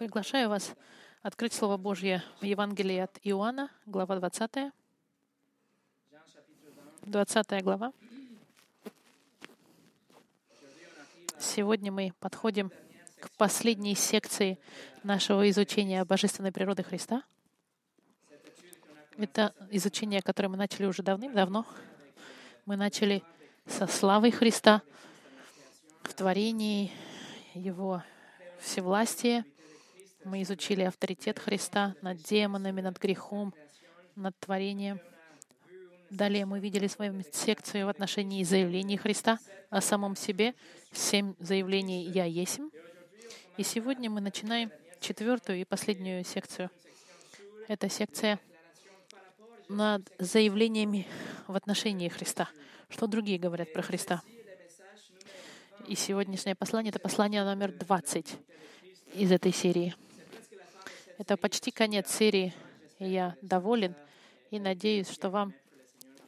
Приглашаю вас открыть Слово Божье в Евангелии от Иоанна, глава 20. 20 глава. Сегодня мы подходим к последней секции нашего изучения божественной природы Христа. Это изучение, которое мы начали уже давным-давно. Мы начали со славы Христа в творении, Его всевластие. Мы изучили авторитет Христа над демонами, над грехом, над творением. Далее мы видели свою секцию в отношении заявлений Христа о самом себе, семь заявлений «Я есмь». И сегодня мы начинаем четвертую и последнюю секцию. Это секция над заявлениями в отношении Христа. Что другие говорят про Христа? И сегодняшнее послание — это послание номер 20 из этой серии. Это почти конец серии, и я доволен и надеюсь, что вам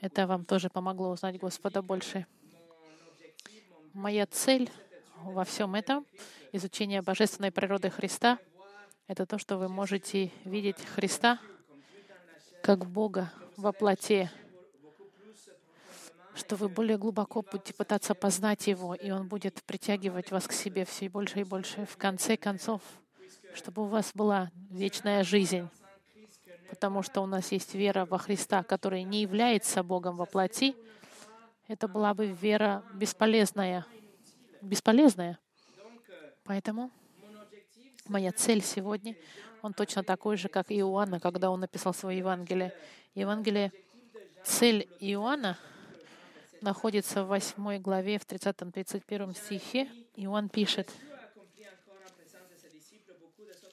это вам тоже помогло узнать Господа больше. Моя цель во всем этом, изучение божественной природы Христа, это то, что вы можете видеть Христа как Бога во плоти, что вы более глубоко будете пытаться познать Его, и Он будет притягивать вас к себе все больше и больше. В конце концов, чтобы у вас была вечная жизнь, потому что у нас есть вера во Христа, которая не является Богом во плоти, это была бы вера бесполезная. Бесполезная. Поэтому моя цель сегодня, он точно такой же, как Иоанна, когда он написал свое Евангелие. Евангелие, цель Иоанна — находится в 8 главе, в 30-31 стихе. И он пишет,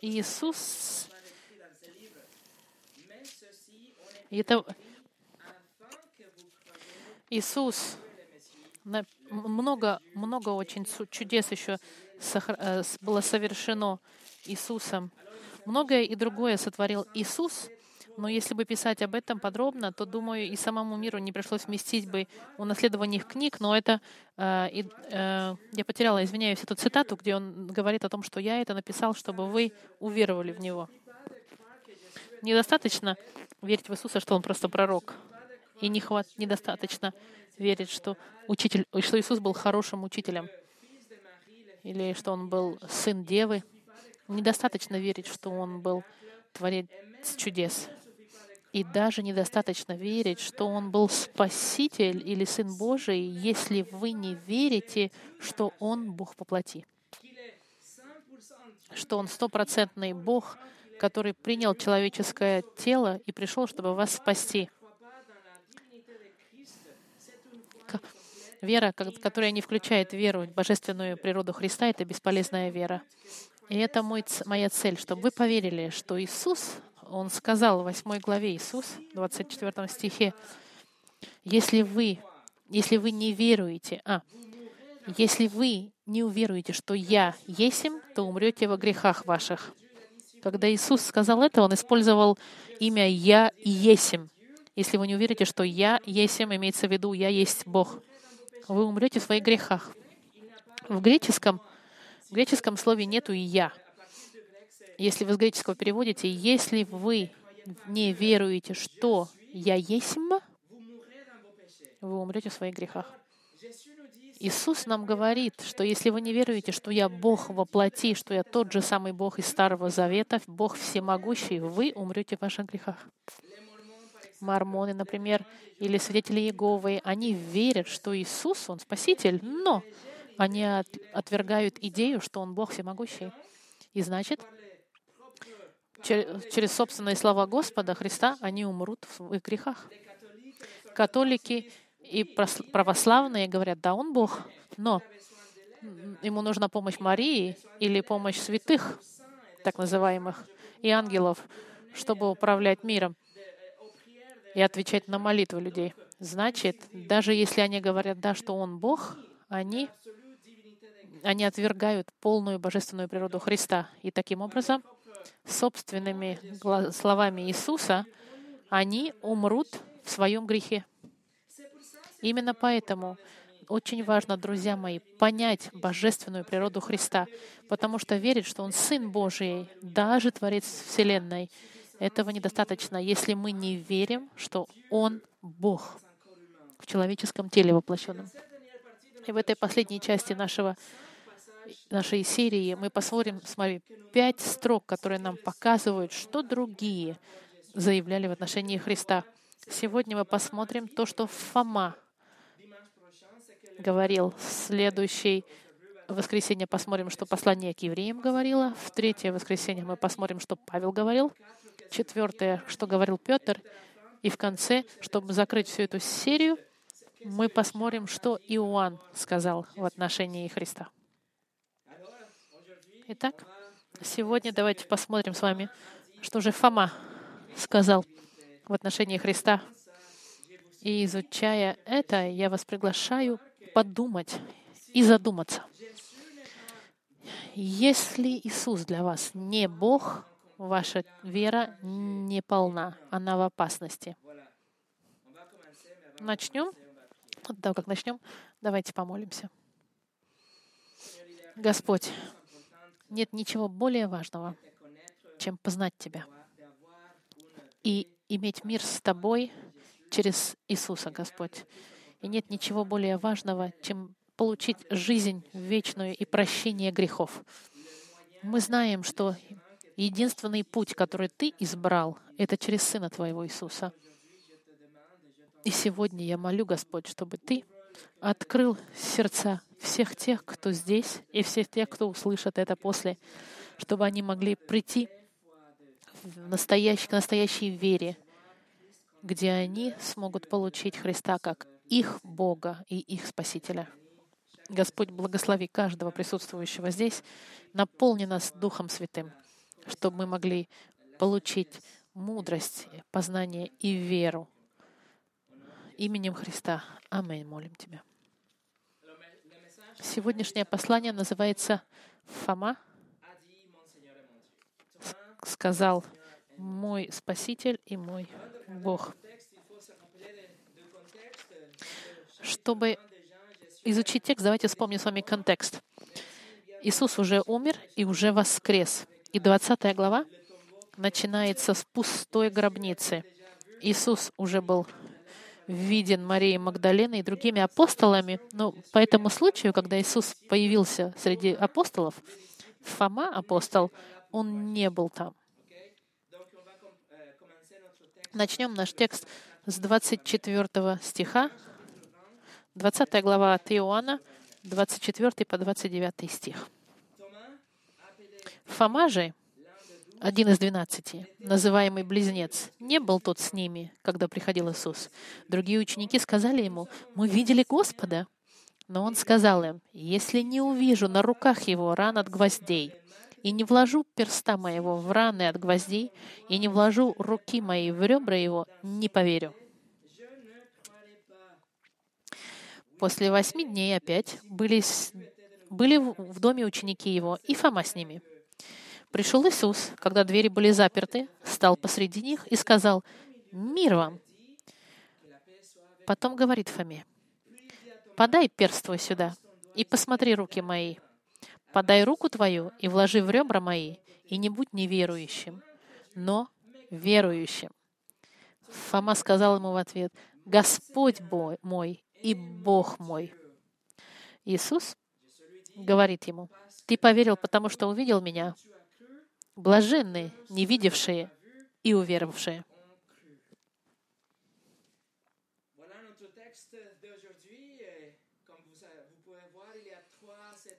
Иисус, это Иисус, много, много очень чудес еще э, было совершено Иисусом. Многое и другое сотворил Иисус, но если бы писать об этом подробно, то, думаю, и самому миру не пришлось вместить бы унаследование их книг, но это... Э, э, я потеряла, извиняюсь, эту цитату, где он говорит о том, что я это написал, чтобы вы уверовали в Него. Недостаточно верить в Иисуса, что Он просто пророк. И не хват, недостаточно верить, что, учитель, что Иисус был хорошим учителем. Или что Он был сын Девы. Недостаточно верить, что Он был творец чудес. И даже недостаточно верить, что Он был Спаситель или Сын Божий, если вы не верите, что Он Бог по плоти. Что Он стопроцентный Бог, который принял человеческое тело и пришел, чтобы вас спасти. Вера, которая не включает веру в божественную природу Христа, это бесполезная вера. И это мой, моя цель, чтобы вы поверили, что Иисус он сказал в 8 главе Иисус, в 24 стихе, если вы, если вы не веруете, а, если вы не уверуете, что Я есим, то умрете во грехах ваших. Когда Иисус сказал это, Он использовал имя Я и есим. Если вы не уверите, что Я есим, имеется в виду Я есть Бог, вы умрете в своих грехах. В греческом, в греческом слове нету и «я». Если вы с греческого переводите, если вы не веруете, что я есть, вы умрете в своих грехах. Иисус нам говорит, что если вы не веруете, что я Бог во плоти, что я тот же самый Бог из Старого Завета, Бог всемогущий, вы умрете в ваших грехах. Мормоны, например, или свидетели Иеговы, они верят, что Иисус, Он Спаситель, но они отвергают идею, что Он Бог всемогущий. И значит, через собственные слова Господа Христа они умрут в своих грехах. Католики и православные говорят, да, он Бог, но ему нужна помощь Марии или помощь святых, так называемых, и ангелов, чтобы управлять миром и отвечать на молитвы людей. Значит, даже если они говорят, да, что Он Бог, они, они отвергают полную божественную природу Христа. И таким образом собственными словами Иисуса, они умрут в своем грехе. Именно поэтому очень важно, друзья мои, понять божественную природу Христа, потому что верить, что Он Сын Божий, даже Творец Вселенной, этого недостаточно, если мы не верим, что Он Бог в человеческом теле воплощенном. И в этой последней части нашего, нашей серии мы посмотрим, смотри, пять строк, которые нам показывают, что другие заявляли в отношении Христа. Сегодня мы посмотрим то, что Фома говорил. Следующий воскресенье посмотрим, что послание к евреям говорило. В третье воскресенье мы посмотрим, что Павел говорил. Четвертое, что говорил Петр. И в конце, чтобы закрыть всю эту серию, мы посмотрим, что Иоанн сказал в отношении Христа. Итак, сегодня давайте посмотрим с вами, что же Фома сказал в отношении Христа. И изучая это, я вас приглашаю подумать и задуматься. Если Иисус для вас не Бог, ваша вера не полна, она в опасности. Начнем? Да, как начнем, давайте помолимся. Господь, нет ничего более важного, чем познать Тебя и иметь мир с Тобой через Иисуса, Господь. И нет ничего более важного, чем получить жизнь вечную и прощение грехов. Мы знаем, что единственный путь, который Ты избрал, это через Сына Твоего Иисуса. И сегодня я молю, Господь, чтобы Ты открыл сердца всех тех, кто здесь, и всех тех, кто услышит это после, чтобы они могли прийти в настоящей, к настоящей вере, где они смогут получить Христа как их Бога и их Спасителя. Господь, благослови каждого присутствующего здесь, наполни нас Духом Святым, чтобы мы могли получить мудрость, познание и веру. Именем Христа. Аминь. Молим Тебя. Сегодняшнее послание называется «Фома сказал мой Спаситель и мой Бог». Чтобы изучить текст, давайте вспомним с вами контекст. Иисус уже умер и уже воскрес. И 20 глава начинается с пустой гробницы. Иисус уже был виден Марией Магдаленой и другими апостолами. Но по этому случаю, когда Иисус появился среди апостолов, Фома, апостол, он не был там. Начнем наш текст с 24 стиха 20 глава от Иоанна, 24 по 29 стих. Фома же, один из двенадцати, называемый близнец, не был тот с ними, когда приходил Иисус. Другие ученики сказали ему, «Мы видели Господа». Но он сказал им, «Если не увижу на руках его ран от гвоздей, и не вложу перста моего в раны от гвоздей, и не вложу руки мои в ребра его, не поверю». После восьми дней опять были, были в доме ученики его, и Фома с ними. Пришел Иисус, когда двери были заперты, стал посреди них и сказал, «Мир вам!» Потом говорит Фоме, «Подай перст твой сюда и посмотри руки мои. Подай руку твою и вложи в ребра мои, и не будь неверующим, но верующим». Фома сказал ему в ответ, «Господь мой и Бог мой. Иисус говорит ему, ты поверил, потому что увидел меня. Блаженные, не видевшие и уверовавшие.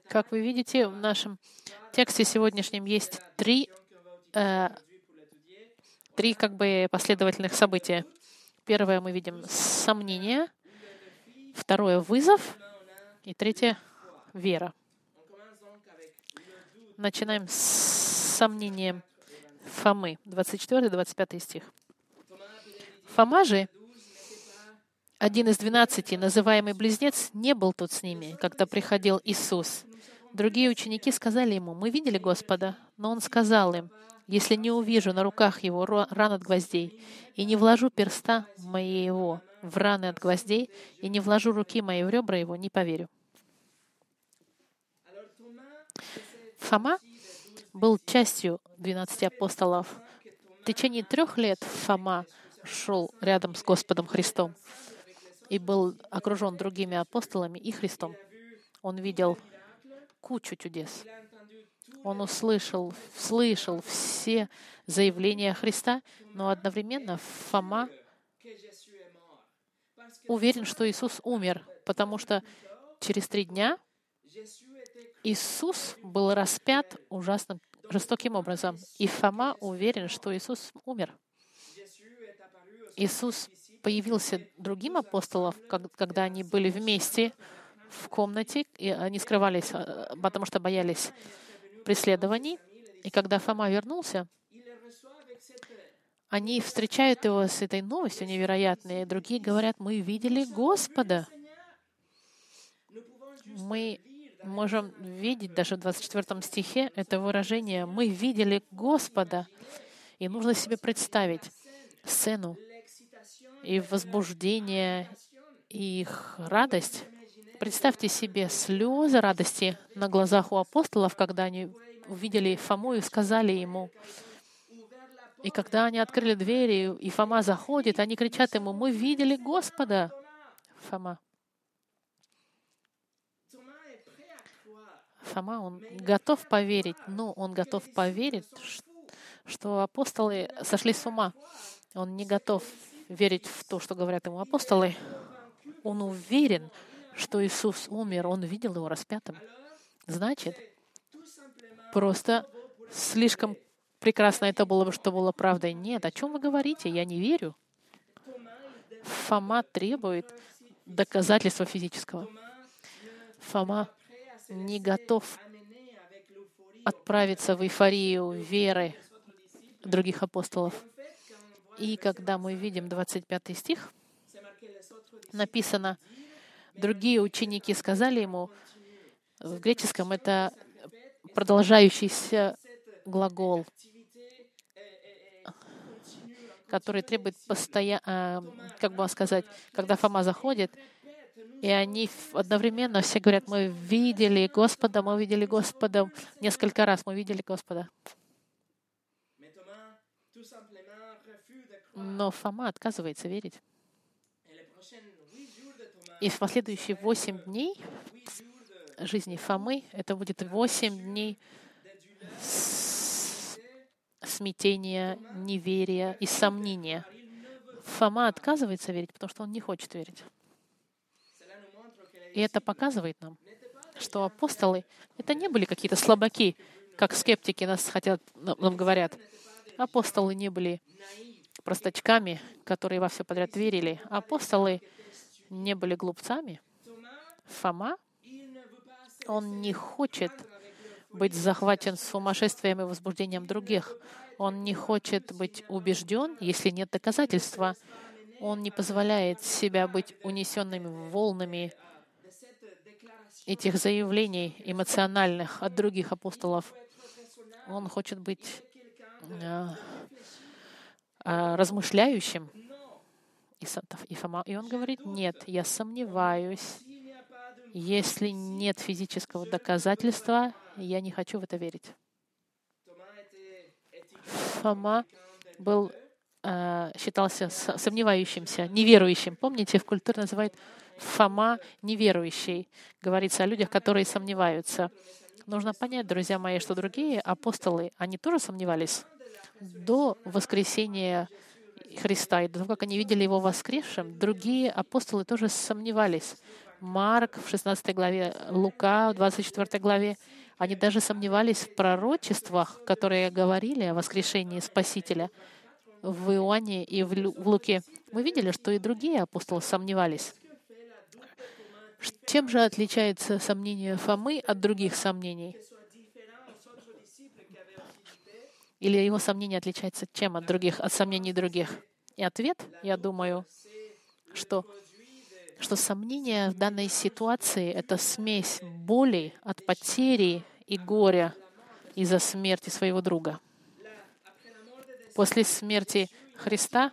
Как вы видите, в нашем тексте сегодняшнем есть три, э, три как бы последовательных события. Первое мы видим сомнение, Второе — вызов. И третье — вера. Начинаем с сомнением Фомы, 24-25 стих. Фома же, один из двенадцати, называемый близнец, не был тут с ними, когда приходил Иисус. Другие ученики сказали ему, «Мы видели Господа». Но он сказал им, «Если не увижу на руках его ран от гвоздей и не вложу перста моего в раны от гвоздей и не вложу руки мои в ребра его, не поверю. Фома был частью 12 апостолов. В течение трех лет Фома шел рядом с Господом Христом и был окружен другими апостолами и Христом. Он видел кучу чудес. Он услышал, слышал все заявления Христа, но одновременно Фома уверен, что Иисус умер, потому что через три дня Иисус был распят ужасным, жестоким образом. И Фома уверен, что Иисус умер. Иисус появился другим апостолам, когда они были вместе в комнате, и они скрывались, э, потому что боялись преследований. И когда Фома вернулся, они встречают его с этой новостью невероятной. Другие говорят, мы видели Господа. Мы можем видеть даже в 24 стихе это выражение «мы видели Господа». И нужно себе представить сцену и возбуждение, и их радость. Представьте себе слезы радости на глазах у апостолов, когда они увидели Фому и сказали ему, и когда они открыли двери, и Фома заходит, они кричат ему, «Мы видели Господа!» Фома. Фома, он готов поверить, но он готов поверить, что апостолы сошли с ума. Он не готов верить в то, что говорят ему апостолы. Он уверен, что Иисус умер, он видел его распятым. Значит, просто слишком прекрасно это было бы, что было правдой. Нет, о чем вы говорите? Я не верю. Фома требует доказательства физического. Фома не готов отправиться в эйфорию веры других апостолов. И когда мы видим 25 стих, написано, другие ученики сказали ему, в греческом это продолжающийся глагол, который требует постоянно, как бы сказать, когда Фома заходит, и они одновременно все говорят, мы видели Господа, мы видели Господа несколько раз, мы видели Господа. Но Фома отказывается верить. И в последующие восемь дней жизни Фомы это будет восемь дней смятения, неверия и сомнения. Фома отказывается верить, потому что он не хочет верить. И это показывает нам, что апостолы — это не были какие-то слабаки, как скептики нас хотят, нам говорят. Апостолы не были простачками, которые во все подряд верили. Апостолы не были глупцами. Фома, он не хочет быть захвачен сумасшествием и возбуждением других. Он не хочет быть убежден, если нет доказательства. Он не позволяет себя быть унесенными волнами этих заявлений эмоциональных от других апостолов. Он хочет быть э, э, размышляющим. И, Фома, и он говорит, нет, я сомневаюсь. Если нет физического доказательства, я не хочу в это верить. Фома был, э, считался сомневающимся, неверующим. Помните, в культуре называют Фома неверующий. Говорится о людях, которые сомневаются. Нужно понять, друзья мои, что другие апостолы, они тоже сомневались до воскресения Христа и до того, как они видели Его воскресшим, другие апостолы тоже сомневались. Марк в 16 главе, Лука в 24 главе, они даже сомневались в пророчествах, которые говорили о воскрешении Спасителя в Иоанне и в Луке. Мы видели, что и другие апостолы сомневались. Чем же отличается сомнение Фомы от других сомнений? Или его сомнение отличается чем от других, от сомнений других? И ответ, я думаю, что, что сомнение в данной ситуации — это смесь боли от потери и горя из-за смерти своего друга. После смерти Христа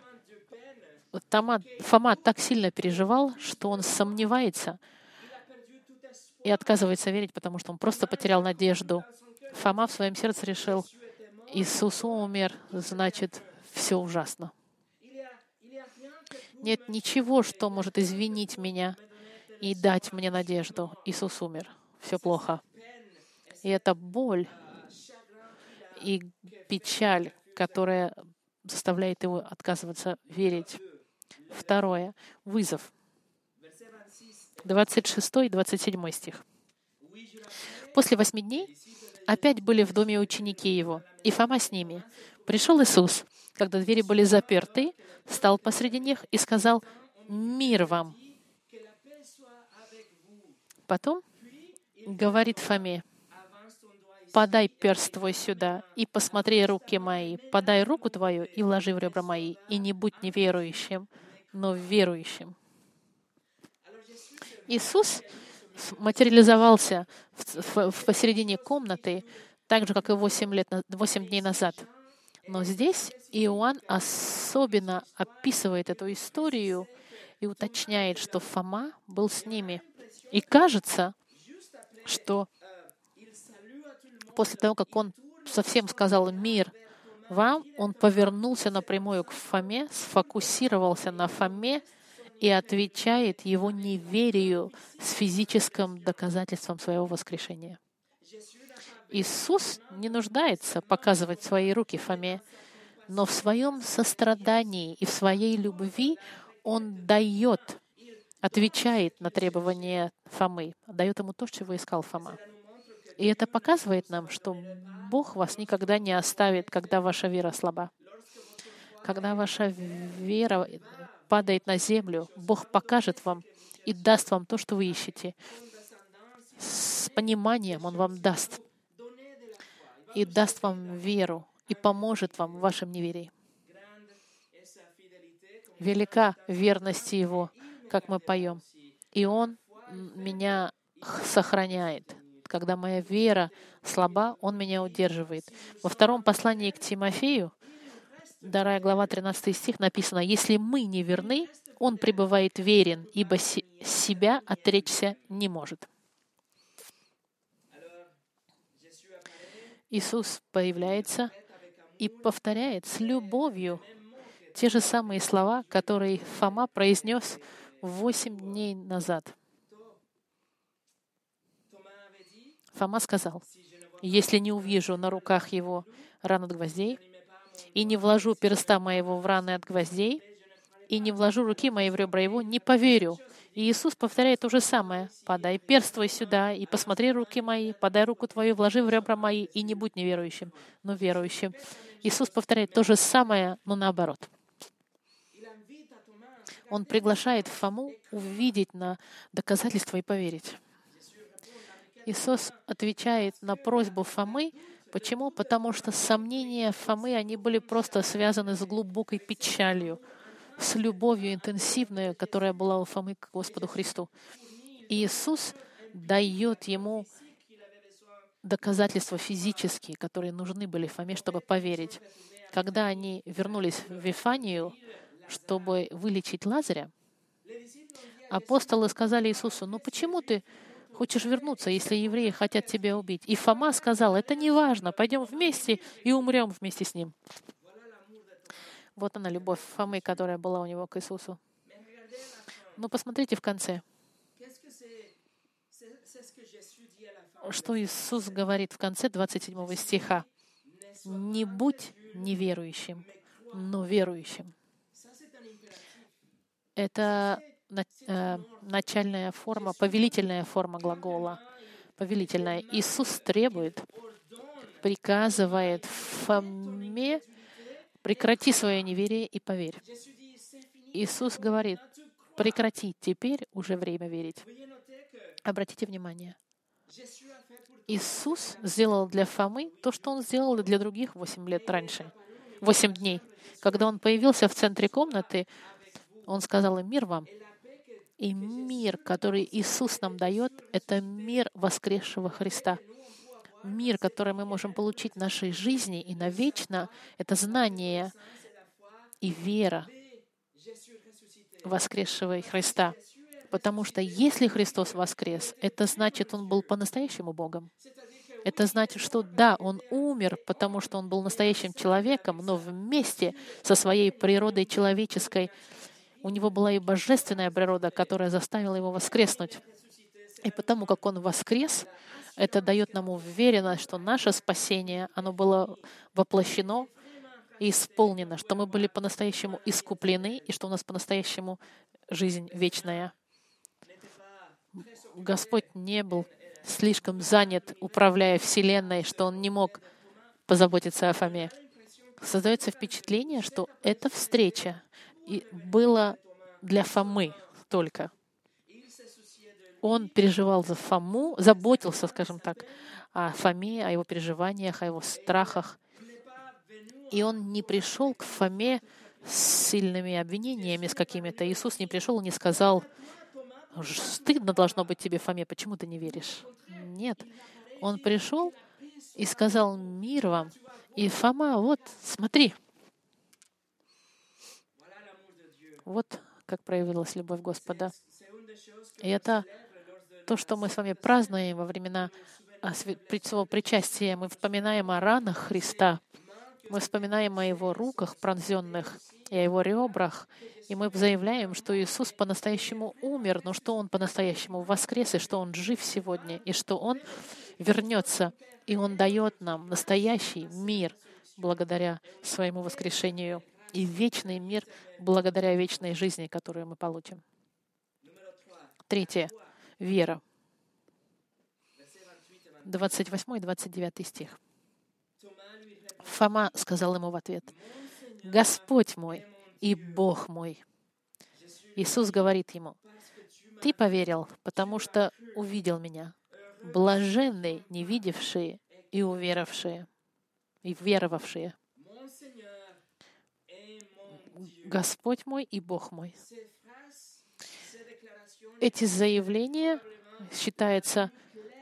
Тома, Фома так сильно переживал, что он сомневается и отказывается верить, потому что он просто потерял надежду. Фома в своем сердце решил, Иисус умер, значит, все ужасно. Нет ничего, что может извинить меня и дать мне надежду. Иисус умер. Все плохо. И это боль и печаль, которая заставляет его отказываться верить. Второе. Вызов. 26 и 27 стих. После восьми дней опять были в доме ученики его, и Фома с ними. Пришел Иисус, когда двери были заперты, стал посреди них и сказал, «Мир вам!» Потом говорит Фоме, «Подай перст твой сюда и посмотри руки мои, подай руку твою и вложи в ребра мои, и не будь неверующим, но верующим». Иисус материализовался в, в, посередине комнаты, так же, как и 8, лет, 8 дней назад. Но здесь Иоанн особенно описывает эту историю и уточняет, что Фома был с ними. И кажется, что после того, как он совсем сказал «мир вам», он повернулся напрямую к Фоме, сфокусировался на Фоме и отвечает его неверию с физическим доказательством своего воскрешения. Иисус не нуждается показывать свои руки Фоме, но в своем сострадании и в своей любви Он дает, отвечает на требования Фомы, дает ему то, чего искал Фома. И это показывает нам, что Бог вас никогда не оставит, когда ваша вера слаба. Когда ваша вера падает на землю, Бог покажет вам и даст вам то, что вы ищете. С пониманием Он вам даст. И даст вам веру, и поможет вам в вашем неверии. Велика верность Его, как мы поем. И Он меня сохраняет. Когда моя вера слаба, Он меня удерживает. Во втором послании к Тимофею, 2 глава, 13 стих написано, «Если мы не верны, Он пребывает верен, ибо себя отречься не может». Иисус появляется и повторяет с любовью те же самые слова, которые Фома произнес восемь дней назад. Фома сказал, «Если не увижу на руках его ран от гвоздей, и не вложу перста моего в раны от гвоздей, и не вложу руки моей в ребра его, не поверю». И Иисус повторяет то же самое. «Подай перст твой сюда, и посмотри руки мои, подай руку твою, вложи в ребра мои, и не будь неверующим, но верующим». Иисус повторяет то же самое, но наоборот. Он приглашает Фому увидеть на доказательства и поверить. Иисус отвечает на просьбу Фомы. Почему? Потому что сомнения Фомы, они были просто связаны с глубокой печалью, с любовью интенсивной, которая была у Фомы к Господу Христу. И Иисус дает ему доказательства физические, которые нужны были Фоме, чтобы поверить. Когда они вернулись в Вифанию, чтобы вылечить Лазаря, апостолы сказали Иисусу, ну почему ты хочешь вернуться, если евреи хотят тебя убить? И Фома сказал, это не важно, пойдем вместе и умрем вместе с ним. Вот она, любовь Фомы, которая была у него к Иисусу. Но посмотрите в конце. Что Иисус говорит в конце 27 стиха. «Не будь неверующим, но верующим». Это начальная форма, повелительная форма глагола. Повелительная. Иисус требует, приказывает Фоме, прекрати свое неверие и поверь. Иисус говорит, прекрати, теперь уже время верить. Обратите внимание. Иисус сделал для Фомы то, что Он сделал для других восемь лет раньше, восемь дней. Когда Он появился в центре комнаты, Он сказал им «Мир вам». И мир, который Иисус нам дает, это мир воскресшего Христа. Мир, который мы можем получить в нашей жизни и навечно, это знание и вера воскресшего Христа. Потому что если Христос воскрес, это значит, Он был по-настоящему Богом. Это значит, что да, Он умер, потому что Он был настоящим человеком, но вместе со своей природой человеческой у Него была и божественная природа, которая заставила Его воскреснуть. И потому как Он воскрес, это дает нам уверенность, что наше спасение, оно было воплощено и исполнено, что мы были по-настоящему искуплены и что у нас по-настоящему жизнь вечная. Господь не был слишком занят, управляя Вселенной, что Он не мог позаботиться о Фоме. Создается впечатление, что эта встреча была для Фомы только. Он переживал за Фому, заботился, скажем так, о Фоме, о его переживаниях, о его страхах. И он не пришел к Фоме с сильными обвинениями, с какими-то. Иисус не пришел и не сказал, стыдно должно быть тебе, Фоме, почему ты не веришь? Нет. Он пришел и сказал, мир вам. И Фома, вот, смотри. Вот как проявилась любовь Господа. И это то, что мы с вами празднуем во времена своего причастия. Мы вспоминаем о ранах Христа, мы вспоминаем о Его руках пронзенных и о Его ребрах, и мы заявляем, что Иисус по-настоящему умер, но что Он по-настоящему воскрес, и что Он жив сегодня, и что Он вернется, и Он дает нам настоящий мир благодаря своему воскрешению и вечный мир благодаря вечной жизни, которую мы получим. Третье. Вера. 28 и 29 стих. Фома сказал ему в ответ, «Господь мой и Бог мой». Иисус говорит ему, «Ты поверил, потому что увидел Меня. Блаженные, не видевшие и уверовавшие, и веровавшие. Господь мой и Бог мой». Эти заявления считаются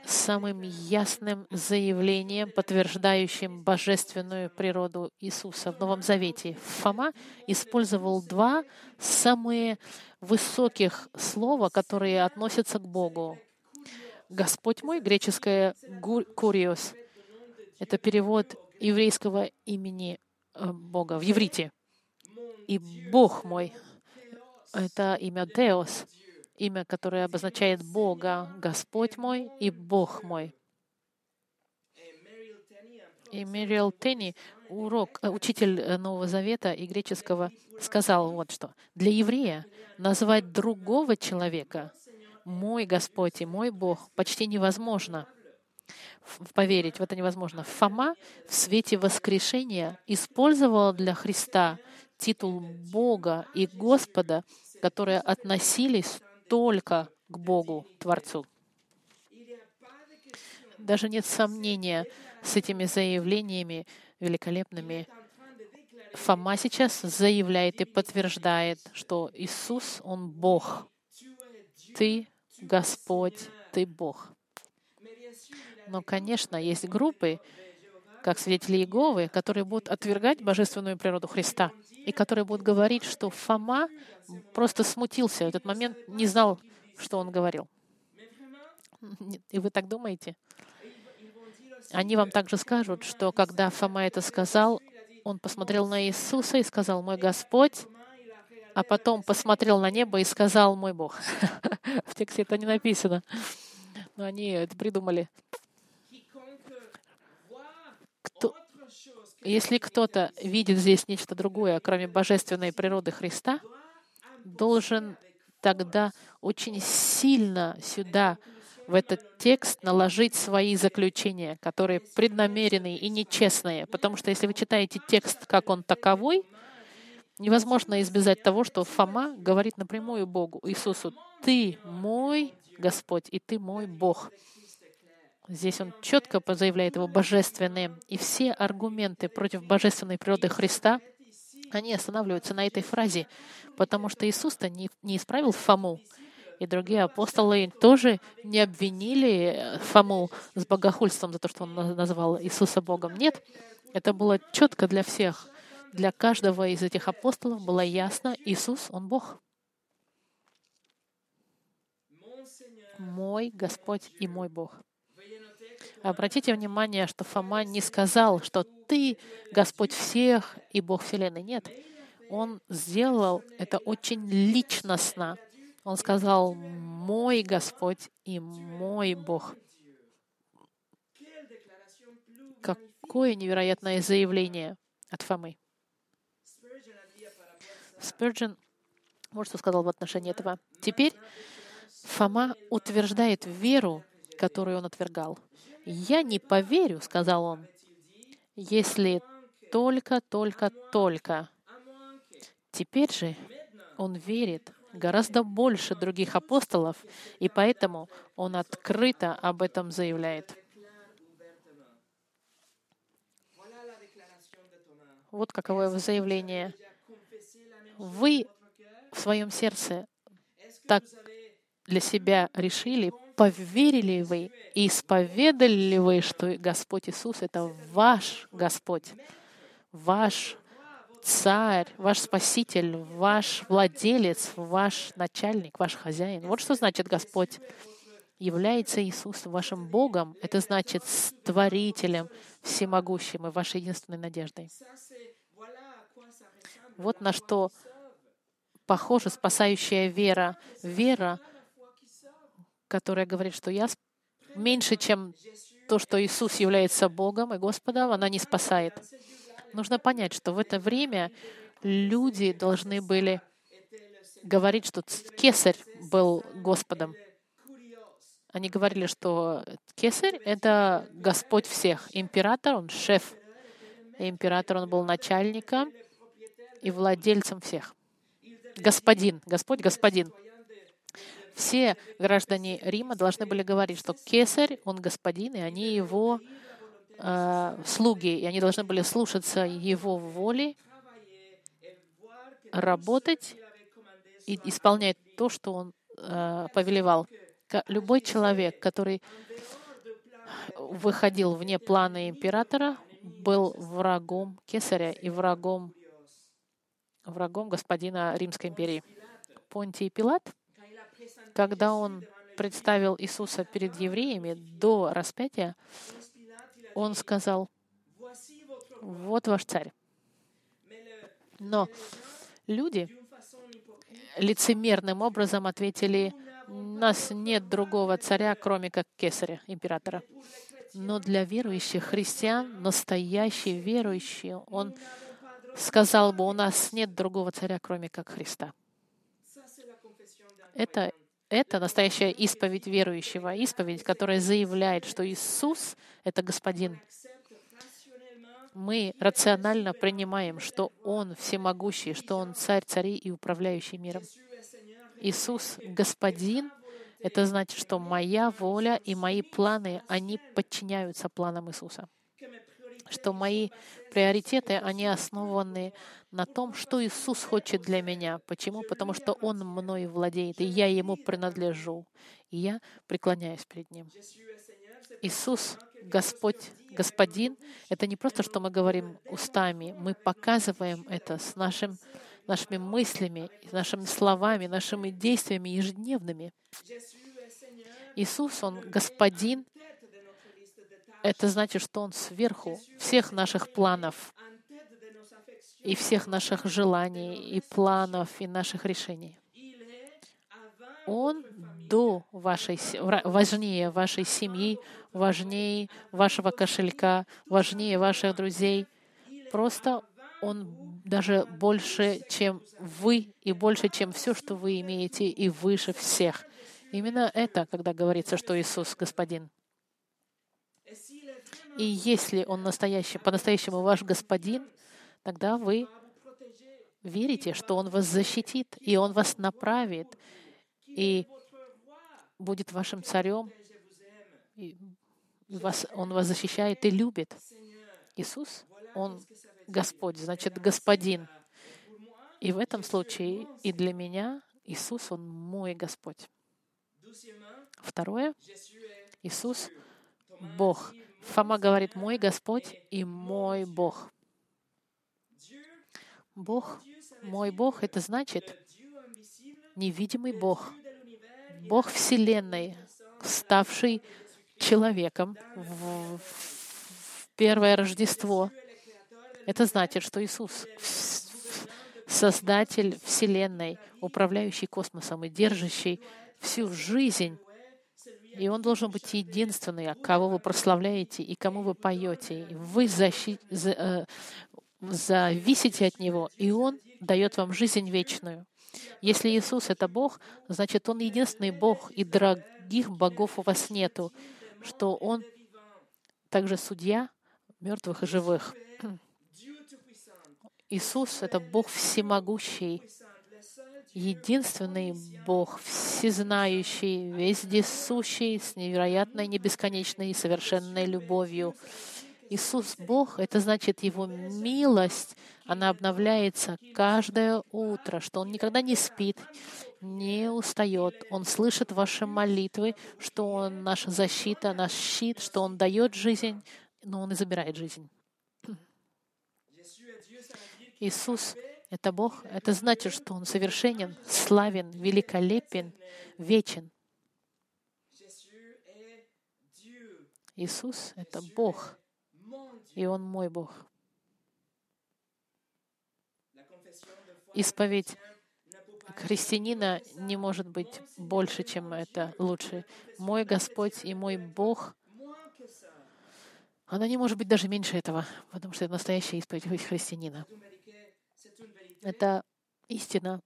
самым ясным заявлением, подтверждающим божественную природу Иисуса в Новом Завете. Фома использовал два самые высоких слова, которые относятся к Богу. Господь мой, греческое «куриос», это перевод еврейского имени э, Бога в еврите. И Бог мой, это имя Деос, имя, которое обозначает Бога, Господь мой и Бог мой. И Мэриэл Тенни, урок, э, учитель э, Нового Завета и греческого, сказал вот что. Для еврея назвать другого человека «мой Господь» и «мой Бог» почти невозможно. Поверить в это невозможно. Фома в свете воскрешения использовал для Христа титул Бога и Господа, которые относились только к Богу, Творцу. Даже нет сомнения с этими заявлениями великолепными. Фома сейчас заявляет и подтверждает, что Иисус, Он Бог. Ты Господь, Ты Бог. Но, конечно, есть группы, как свидетели Иеговы, которые будут отвергать божественную природу Христа и которые будут говорить, что Фома просто смутился в этот момент, не знал, что он говорил. И вы так думаете? Они вам также скажут, что когда Фома это сказал, он посмотрел на Иисуса и сказал, «Мой Господь», а потом посмотрел на небо и сказал, «Мой Бог». В тексте это не написано, но они это придумали. Если кто-то видит здесь нечто другое, кроме божественной природы Христа, должен тогда очень сильно сюда, в этот текст, наложить свои заключения, которые преднамеренные и нечестные. Потому что если вы читаете текст, как он таковой, невозможно избежать того, что Фома говорит напрямую Богу, Иисусу, «Ты мой Господь, и Ты мой Бог». Здесь он четко заявляет его божественные. И все аргументы против божественной природы Христа, они останавливаются на этой фразе, потому что Иисус-то не, не исправил Фому, и другие апостолы тоже не обвинили Фому с богохульством за то, что он назвал Иисуса Богом. Нет, это было четко для всех. для каждого из этих апостолов было ясно, Иисус, Он Бог. Мой Господь и мой Бог. Обратите внимание, что Фома не сказал, что ты Господь всех и Бог Вселенной. Нет. Он сделал это очень личностно. Он сказал, мой Господь и мой Бог. Какое невероятное заявление от Фомы. Спurgeon вот что сказал в отношении этого. Теперь Фома утверждает веру, которую он отвергал. «Я не поверю», — сказал он, — «если только, только, только». Теперь же он верит гораздо больше других апостолов, и поэтому он открыто об этом заявляет. Вот каково его заявление. Вы в своем сердце так для себя решили, поверили ли вы и исповедали ли вы, что Господь Иисус — это ваш Господь, ваш царь, ваш спаситель, ваш владелец, ваш начальник, ваш хозяин. Вот что значит Господь. Является Иисус вашим Богом. Это значит створителем, всемогущим и вашей единственной надеждой. Вот на что похожа спасающая вера. Вера, которая говорит, что я меньше, чем то, что Иисус является Богом и Господом, она не спасает. Нужно понять, что в это время люди должны были говорить, что кесарь был Господом. Они говорили, что кесарь — это Господь всех. Император, он шеф. Император, он был начальником и владельцем всех. Господин, Господь, Господин. Все граждане Рима должны были говорить, что кесарь, он господин, и они его э, слуги, и они должны были слушаться его воли, работать и исполнять то, что он э, повелевал. Любой человек, который выходил вне плана императора, был врагом кесаря и врагом, врагом господина Римской империи. Понтий Пилат, когда он представил Иисуса перед евреями до распятия, он сказал, вот ваш царь. Но люди лицемерным образом ответили, у нас нет другого царя, кроме как кесаря, императора. Но для верующих христиан, настоящий верующий, он сказал бы, у нас нет другого царя, кроме как Христа. Это, это настоящая исповедь верующего, исповедь, которая заявляет, что Иисус — это Господин. Мы рационально принимаем, что Он всемогущий, что Он царь царей и управляющий миром. Иисус — Господин, это значит, что моя воля и мои планы, они подчиняются планам Иисуса. Что мои приоритеты, они основаны на том, что Иисус хочет для меня. Почему? Потому что Он мной владеет, и я Ему принадлежу, и я преклоняюсь перед Ним. Иисус, Господь, Господин, это не просто, что мы говорим устами, мы показываем это с нашим, нашими мыслями, нашими словами, нашими действиями ежедневными. Иисус, Он Господин, это значит, что Он сверху всех наших планов и всех наших желаний и планов и наших решений. Он до вашей, важнее вашей семьи, важнее вашего кошелька, важнее ваших друзей. Просто Он даже больше, чем вы, и больше, чем все, что вы имеете, и выше всех. Именно это, когда говорится, что Иисус Господин. И если Он настоящий, по-настоящему ваш Господин, тогда вы верите, что Он вас защитит, и Он вас направит, и будет вашим царем, и вас, Он вас защищает и любит. Иисус, Он Господь, значит, Господин. И в этом случае и для меня Иисус, Он мой Господь. Второе, Иисус — Бог. Фома говорит, мой Господь и мой Бог. Бог, мой Бог, это значит невидимый Бог, Бог Вселенной, ставший человеком в первое Рождество. Это значит, что Иисус Создатель Вселенной, управляющий космосом и держащий всю жизнь. И Он должен быть единственный, кого вы прославляете и кому вы поете. Вы защи... за... Э, зависите от Него, и Он дает вам жизнь вечную. Если Иисус — это Бог, значит, Он единственный Бог, и других богов у вас нету, что Он также судья мертвых и живых. Иисус — это Бог всемогущий, единственный Бог, всезнающий, вездесущий, с невероятной, небесконечной и совершенной любовью. Иисус Бог, это значит Его милость, она обновляется каждое утро, что Он никогда не спит, не устает. Он слышит ваши молитвы, что Он наша защита, наш щит, что Он дает жизнь, но Он и забирает жизнь. Иисус — это Бог. Это значит, что Он совершенен, славен, великолепен, вечен. Иисус — это Бог, и Он мой Бог. Исповедь христианина не может быть больше, чем это, лучше. Мой Господь и мой Бог, она не может быть даже меньше этого, потому что это настоящая исповедь христианина. Это истина,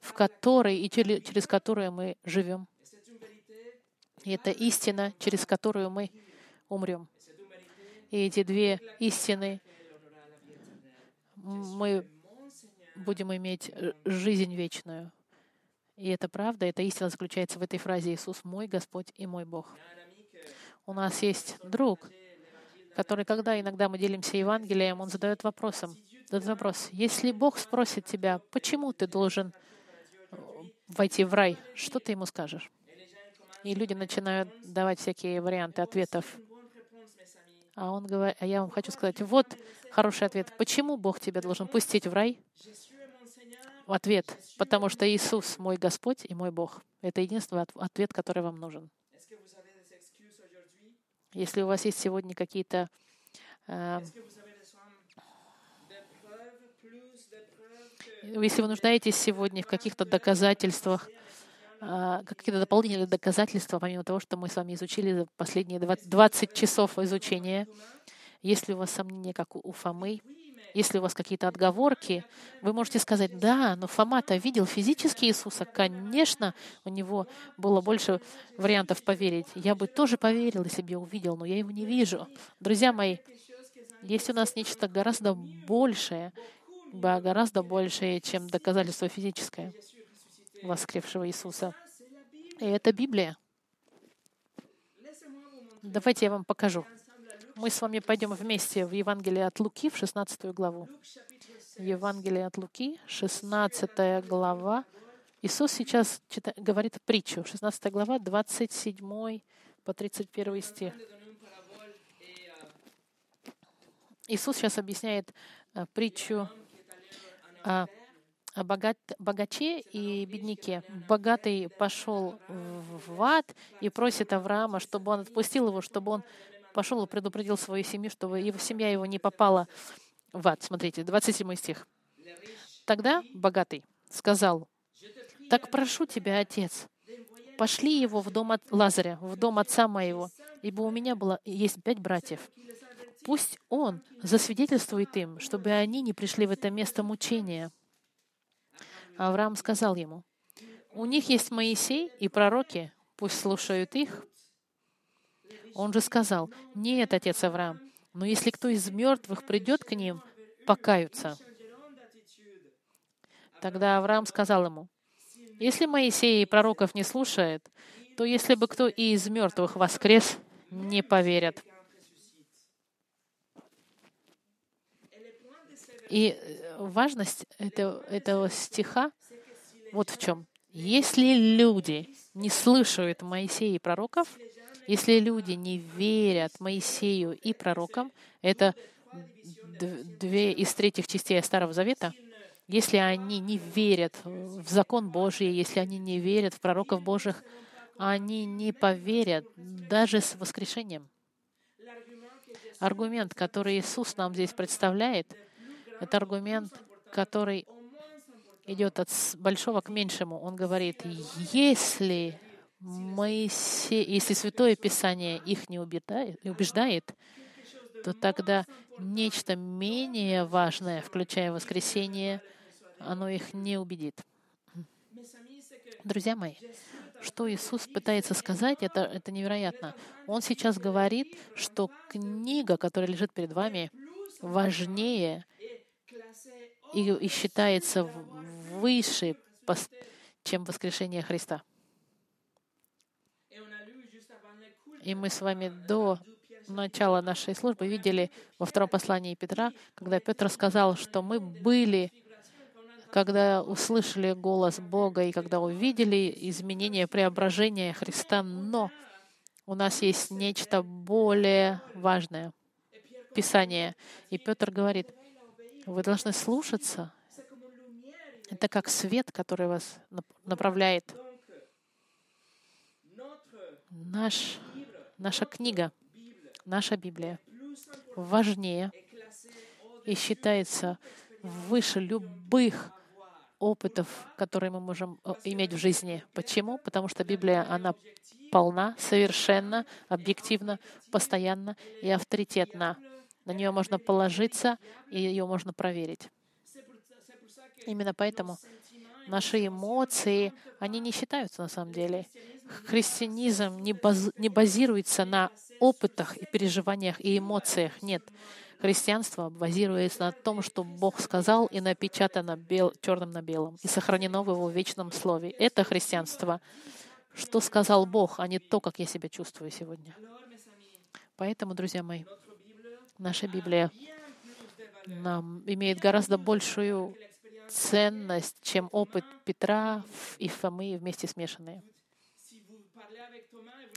в которой и через которую мы живем. И это истина, через которую мы умрем. И эти две истины мы будем иметь жизнь вечную. И это правда, эта истина заключается в этой фразе «Иисус мой Господь и мой Бог». У нас есть друг, который, когда иногда мы делимся Евангелием, он задает вопросом, этот вопрос. Если Бог спросит тебя, почему ты должен э, войти в рай, что ты ему скажешь? И люди начинают давать всякие варианты ответов. А он говорит, а я вам хочу сказать, вот хороший ответ. Почему Бог тебя должен пустить в рай? Ответ, потому что Иисус мой Господь и мой Бог. Это единственный ответ, который вам нужен. Если у вас есть сегодня какие-то э, Если вы нуждаетесь сегодня в каких-то доказательствах, а, какие-то дополнительные доказательства, помимо того, что мы с вами изучили последние 20 часов изучения, если у вас сомнения, как у Фомы, если у вас какие-то отговорки, вы можете сказать, да, но Фома-то видел физически Иисуса. Конечно, у него было больше вариантов поверить. Я бы тоже поверил, если бы я увидел, но я его не вижу. Друзья мои, есть у нас нечто гораздо большее, гораздо большее, чем доказательство физическое воскресшего Иисуса. И это Библия. Давайте я вам покажу. Мы с вами пойдем вместе в Евангелие от Луки, в 16 главу. Евангелие от Луки, 16 глава. Иисус сейчас читает, говорит притчу, 16 глава, 27 по 31 стих. Иисус сейчас объясняет э, притчу о, о богат, богаче и бедняке. Богатый пошел в ад и просит Авраама, чтобы он отпустил его, чтобы он пошел и предупредил свою семью, чтобы его семья его не попала в ад. Смотрите, 27 стих. Тогда богатый сказал, «Так прошу тебя, отец, пошли его в дом от Лазаря, в дом отца моего, ибо у меня было, есть пять братьев. Пусть Он засвидетельствует им, чтобы они не пришли в это место мучения. Авраам сказал ему, «У них есть Моисей и пророки, пусть слушают их». Он же сказал, «Нет, отец Авраам, но если кто из мертвых придет к ним, покаются». Тогда Авраам сказал ему, «Если Моисей и пророков не слушает, то если бы кто и из мертвых воскрес, не поверят». И э, важность этого, этого стиха вот в чем. Если люди не слышат Моисея и пророков, если люди не верят Моисею и пророкам, это две из третьих частей Старого Завета, если они не верят в закон Божий, если они не верят в пророков Божьих, они не поверят даже с воскрешением. Аргумент, который Иисус нам здесь представляет, это аргумент, который идет от большого к меньшему. Он говорит, если Моисей, если Святое Писание их не убеждает, то тогда нечто менее важное, включая воскресение, оно их не убедит. Друзья мои, что Иисус пытается сказать, это, это невероятно. Он сейчас говорит, что книга, которая лежит перед вами, важнее и, и считается выше, чем воскрешение Христа. И мы с вами до начала нашей службы видели во втором послании Петра, когда Петр сказал, что мы были, когда услышали голос Бога и когда увидели изменение, преображение Христа, но у нас есть нечто более важное — Писание. И Петр говорит, вы должны слушаться. Это как свет, который вас направляет. Наш наша книга, наша Библия важнее и считается выше любых опытов, которые мы можем э, иметь в жизни. Почему? Потому что Библия, она полна, совершенно, объективна, постоянна и авторитетна. На нее можно положиться, и ее можно проверить. Именно поэтому наши эмоции, они не считаются на самом деле. Христианизм не, баз, не базируется на опытах и переживаниях и эмоциях. Нет. Христианство базируется на том, что Бог сказал и напечатано бел, черным на белом, и сохранено в Его вечном слове. Это христианство. Что сказал Бог, а не то, как я себя чувствую сегодня. Поэтому, друзья мои, наша Библия нам имеет гораздо большую ценность, чем опыт Петра и Фомы вместе смешанные.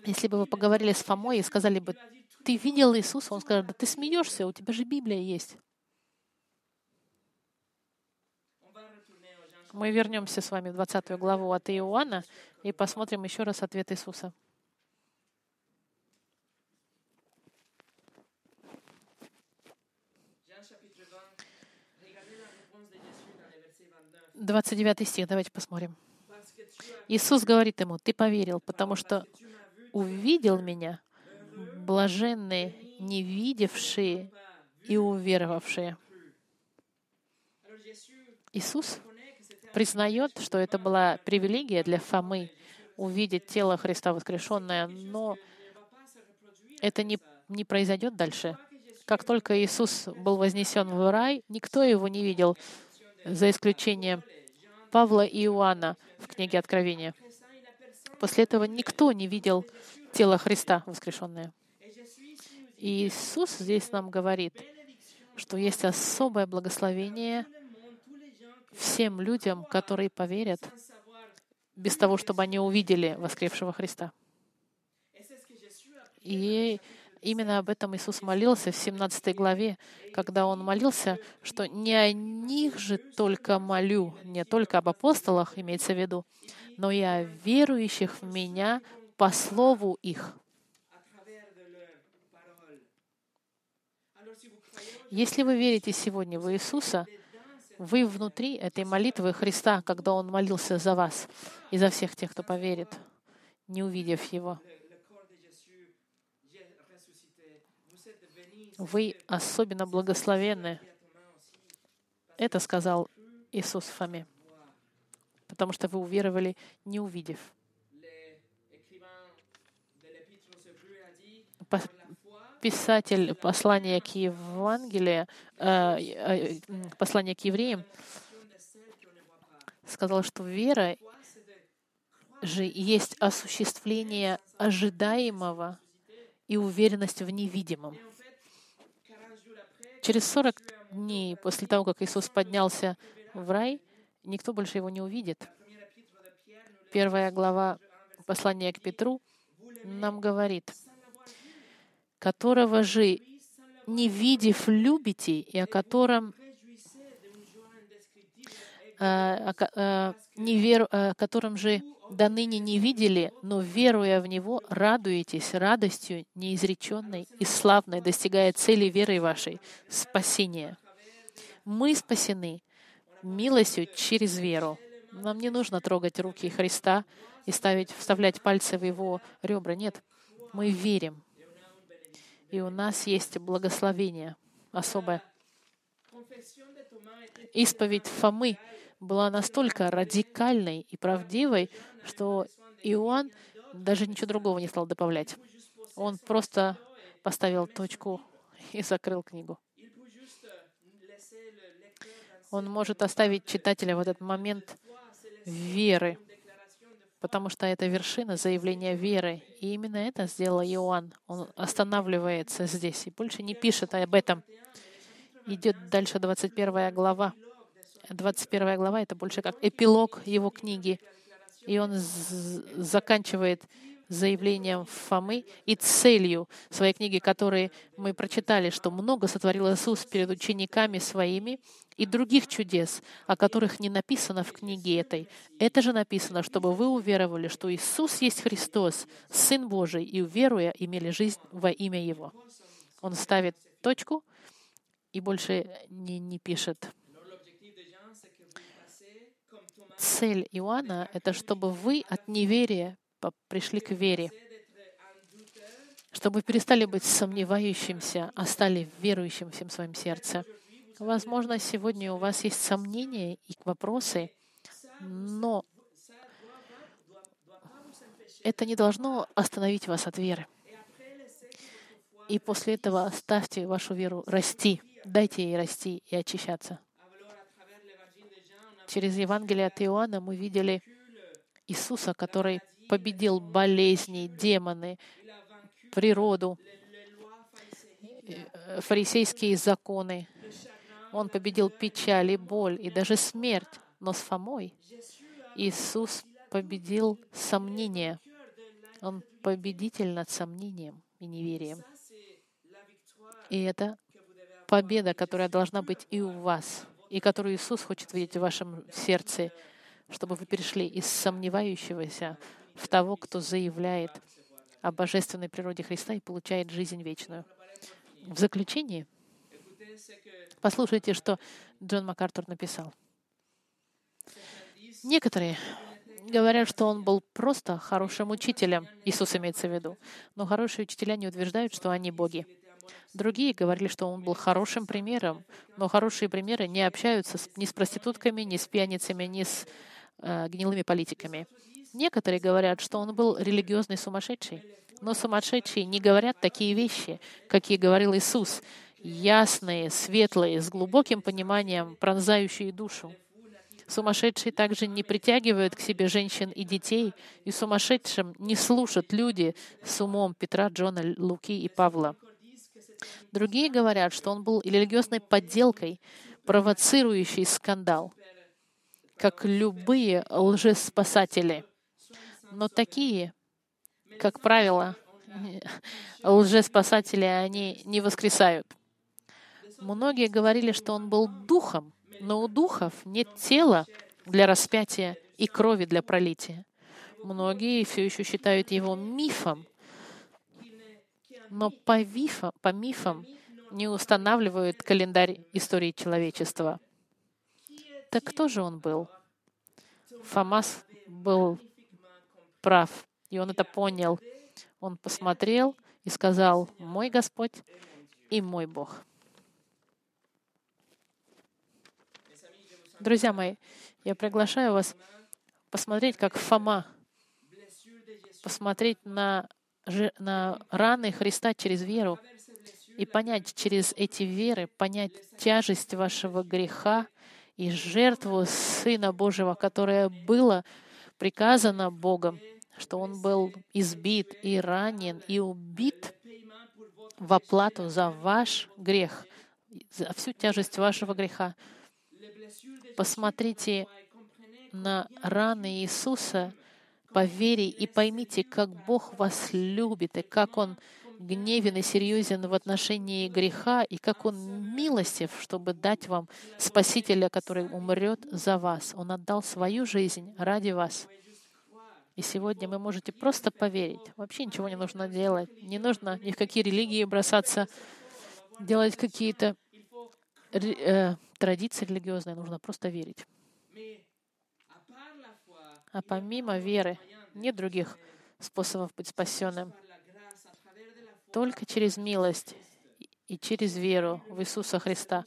Если бы вы поговорили с Фомой и сказали бы, ты видел Иисуса, он скажет, да ты смеешься, у тебя же Библия есть. Мы вернемся с вами в 20 главу от Иоанна и посмотрим еще раз ответ Иисуса. 29 стих, давайте посмотрим. Иисус говорит ему, ты поверил, потому что увидел меня, блаженные, не видевшие и уверовавшие. Иисус признает, что это была привилегия для Фомы увидеть тело Христа воскрешенное, но это не, не произойдет дальше. Как только Иисус был вознесен в рай, никто его не видел за исключением Павла и Иоанна в книге Откровения. После этого никто не видел тело Христа воскрешенное. И Иисус здесь нам говорит, что есть особое благословение всем людям, которые поверят, без того, чтобы они увидели воскресшего Христа. И Именно об этом Иисус молился в 17 главе, когда Он молился, что не о них же только молю, не только об апостолах имеется в виду, но и о верующих в Меня по слову их. Если вы верите сегодня в Иисуса, вы внутри этой молитвы Христа, когда Он молился за вас и за всех тех, кто поверит, не увидев Его. Вы особенно благословенны. Это сказал Иисус Фоме, потому что вы уверовали, не увидев. Писатель послания к Евангелию, э, э, послания к евреям, сказал, что вера же есть осуществление ожидаемого и уверенность в невидимом. Через 40 дней после того, как Иисус поднялся в рай, никто больше его не увидит. Первая глава послания к Петру нам говорит, которого же не видев, любите, и о котором о, о, не веру, о котором же до ныне не видели, но веруя в Него, радуетесь радостью неизреченной и славной, достигая цели веры вашей — спасения. Мы спасены милостью через веру. Нам не нужно трогать руки Христа и ставить, вставлять пальцы в Его ребра. Нет, мы верим. И у нас есть благословение особое. Исповедь Фомы была настолько радикальной и правдивой, что Иоанн даже ничего другого не стал добавлять. Он просто поставил точку и закрыл книгу. Он может оставить читателя в этот момент веры, потому что это вершина заявления веры. И именно это сделал Иоанн. Он останавливается здесь и больше не пишет об этом. Идет дальше 21 глава. 21 глава — это больше как эпилог его книги. И он заканчивает заявлением Фомы и целью своей книги, которой мы прочитали, что много сотворил Иисус перед учениками своими и других чудес, о которых не написано в книге этой. Это же написано, чтобы вы уверовали, что Иисус есть Христос, Сын Божий, и, уверуя, имели жизнь во имя Его. Он ставит точку и больше не, не пишет цель Иоанна — это чтобы вы от неверия пришли к вере, чтобы перестали быть сомневающимся, а стали верующим всем своим сердцем. Возможно, сегодня у вас есть сомнения и вопросы, но это не должно остановить вас от веры. И после этого оставьте вашу веру расти, дайте ей расти и очищаться. Через Евангелие от Иоанна мы видели Иисуса, который победил болезни, демоны, природу, э, фарисейские законы. Он победил печаль и боль, и даже смерть. Но с Фомой Иисус победил сомнение. Он победитель над сомнением и неверием. И это победа, которая должна быть и у вас и которую Иисус хочет видеть в вашем сердце, чтобы вы перешли из сомневающегося в того, кто заявляет о божественной природе Христа и получает жизнь вечную. В заключение послушайте, что Джон МакАртур написал. Некоторые говорят, что он был просто хорошим учителем, Иисус имеется в виду, но хорошие учителя не утверждают, что они боги. Другие говорили, что он был хорошим примером, но хорошие примеры не общаются ни с проститутками, ни с пьяницами, ни с э, гнилыми политиками. Некоторые говорят, что он был религиозный сумасшедший, но сумасшедшие не говорят такие вещи, какие говорил Иисус, ясные, светлые, с глубоким пониманием, пронзающие душу. Сумасшедшие также не притягивают к себе женщин и детей, и сумасшедшим не слушают люди с умом Петра, Джона, Луки и Павла. Другие говорят, что он был религиозной подделкой, провоцирующей скандал, как любые лжеспасатели. Но такие, как правило, лжеспасатели, они не воскресают. Многие говорили, что он был духом, но у духов нет тела для распятия и крови для пролития. Многие все еще считают его мифом, но по, вифам, по мифам не устанавливают календарь истории человечества. Так кто же он был? Фомас был прав, и он это понял. Он посмотрел и сказал, «Мой Господь и мой Бог». Друзья мои, я приглашаю вас посмотреть, как Фома, посмотреть на на раны Христа через веру и понять через эти веры, понять тяжесть вашего греха и жертву Сына Божьего, которая была приказана Богом, что Он был избит и ранен и убит в оплату за ваш грех, за всю тяжесть вашего греха. Посмотрите на раны Иисуса — по вере и поймите, как Бог вас любит, и как Он гневен и серьезен в отношении греха, и как Он милостив, чтобы дать вам Спасителя, который умрет за вас. Он отдал свою жизнь ради вас. И сегодня вы можете просто поверить. Вообще ничего не нужно делать. Не нужно ни в какие религии бросаться, делать какие-то э, традиции религиозные. Нужно просто верить. А помимо веры нет других способов быть спасенным. Только через милость и через веру в Иисуса Христа.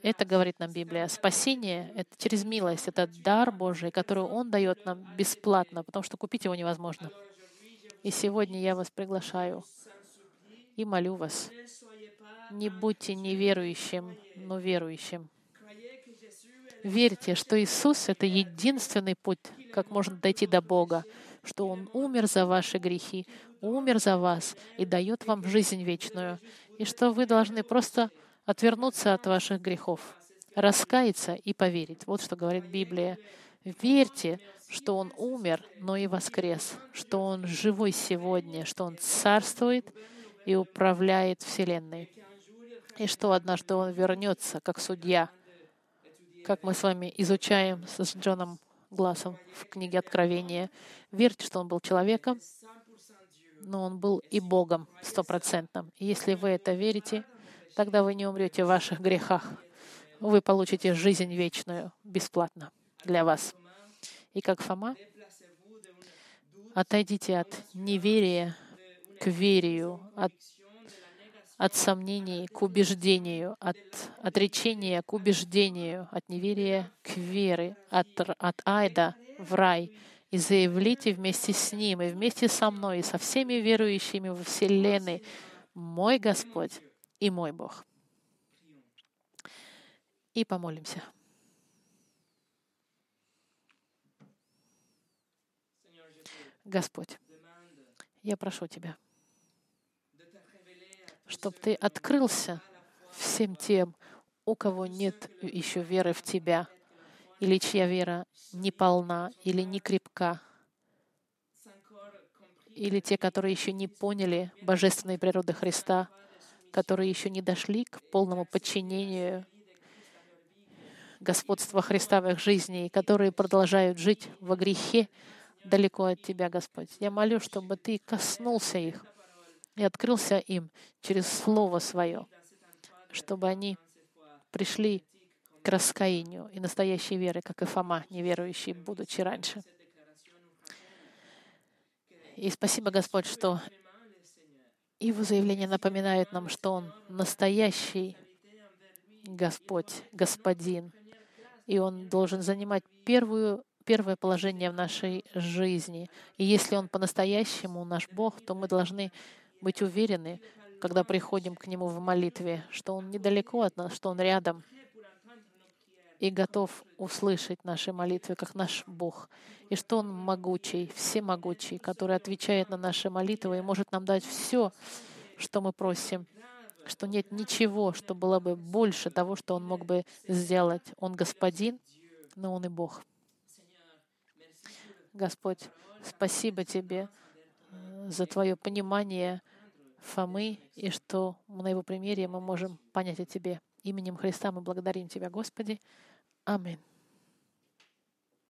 Это говорит нам Библия. Спасение — это через милость, это дар Божий, который Он дает нам бесплатно, потому что купить его невозможно. И сегодня я вас приглашаю и молю вас, не будьте неверующим, но верующим. Верьте, что Иисус — это единственный путь, как можно дойти до Бога, что Он умер за ваши грехи, умер за вас и дает вам жизнь вечную, и что вы должны просто отвернуться от ваших грехов, раскаяться и поверить. Вот что говорит Библия. Верьте, что Он умер, но и воскрес, что Он живой сегодня, что Он царствует и управляет Вселенной, и что однажды Он вернется как судья, как мы с вами изучаем с Джоном Глазом в книге Откровения. Верьте, что Он был человеком, но Он был и Богом стопроцентным. Если вы это верите, тогда вы не умрете в ваших грехах. Вы получите жизнь вечную бесплатно для вас. И как Фома, отойдите от неверия к верию, от, от сомнений к убеждению, от отречения к убеждению, от неверия к вере, от, от айда в рай — и заявите вместе с Ним, и вместе со мной, и со всеми верующими во Вселенной, мой Господь и мой Бог. И помолимся. Господь, я прошу Тебя, чтобы Ты открылся всем тем, у кого нет еще веры в Тебя, или чья вера не полна или не крепка, или те, которые еще не поняли божественной природы Христа, которые еще не дошли к полному подчинению господства Христа в их жизни, и которые продолжают жить во грехе далеко от Тебя, Господь. Я молю, чтобы Ты коснулся их и открылся им через Слово Свое, чтобы они пришли к раскаянию и настоящей веры, как и Фома, неверующий, будучи раньше. И спасибо, Господь, что его заявление напоминает нам, что Он настоящий Господь, Господин, и Он должен занимать первую, первое положение в нашей жизни. И если Он по-настоящему наш Бог, то мы должны быть уверены, когда приходим к Нему в молитве, что Он недалеко от нас, что Он рядом — и готов услышать наши молитвы, как наш Бог, и что Он могучий, всемогучий, который отвечает на наши молитвы и может нам дать все, что мы просим, что нет ничего, что было бы больше того, что Он мог бы сделать. Он Господин, но Он и Бог. Господь, спасибо Тебе за Твое понимание Фомы, и что на его примере мы можем понять о Тебе. Именем Христа мы благодарим Тебя, Господи. Аминь.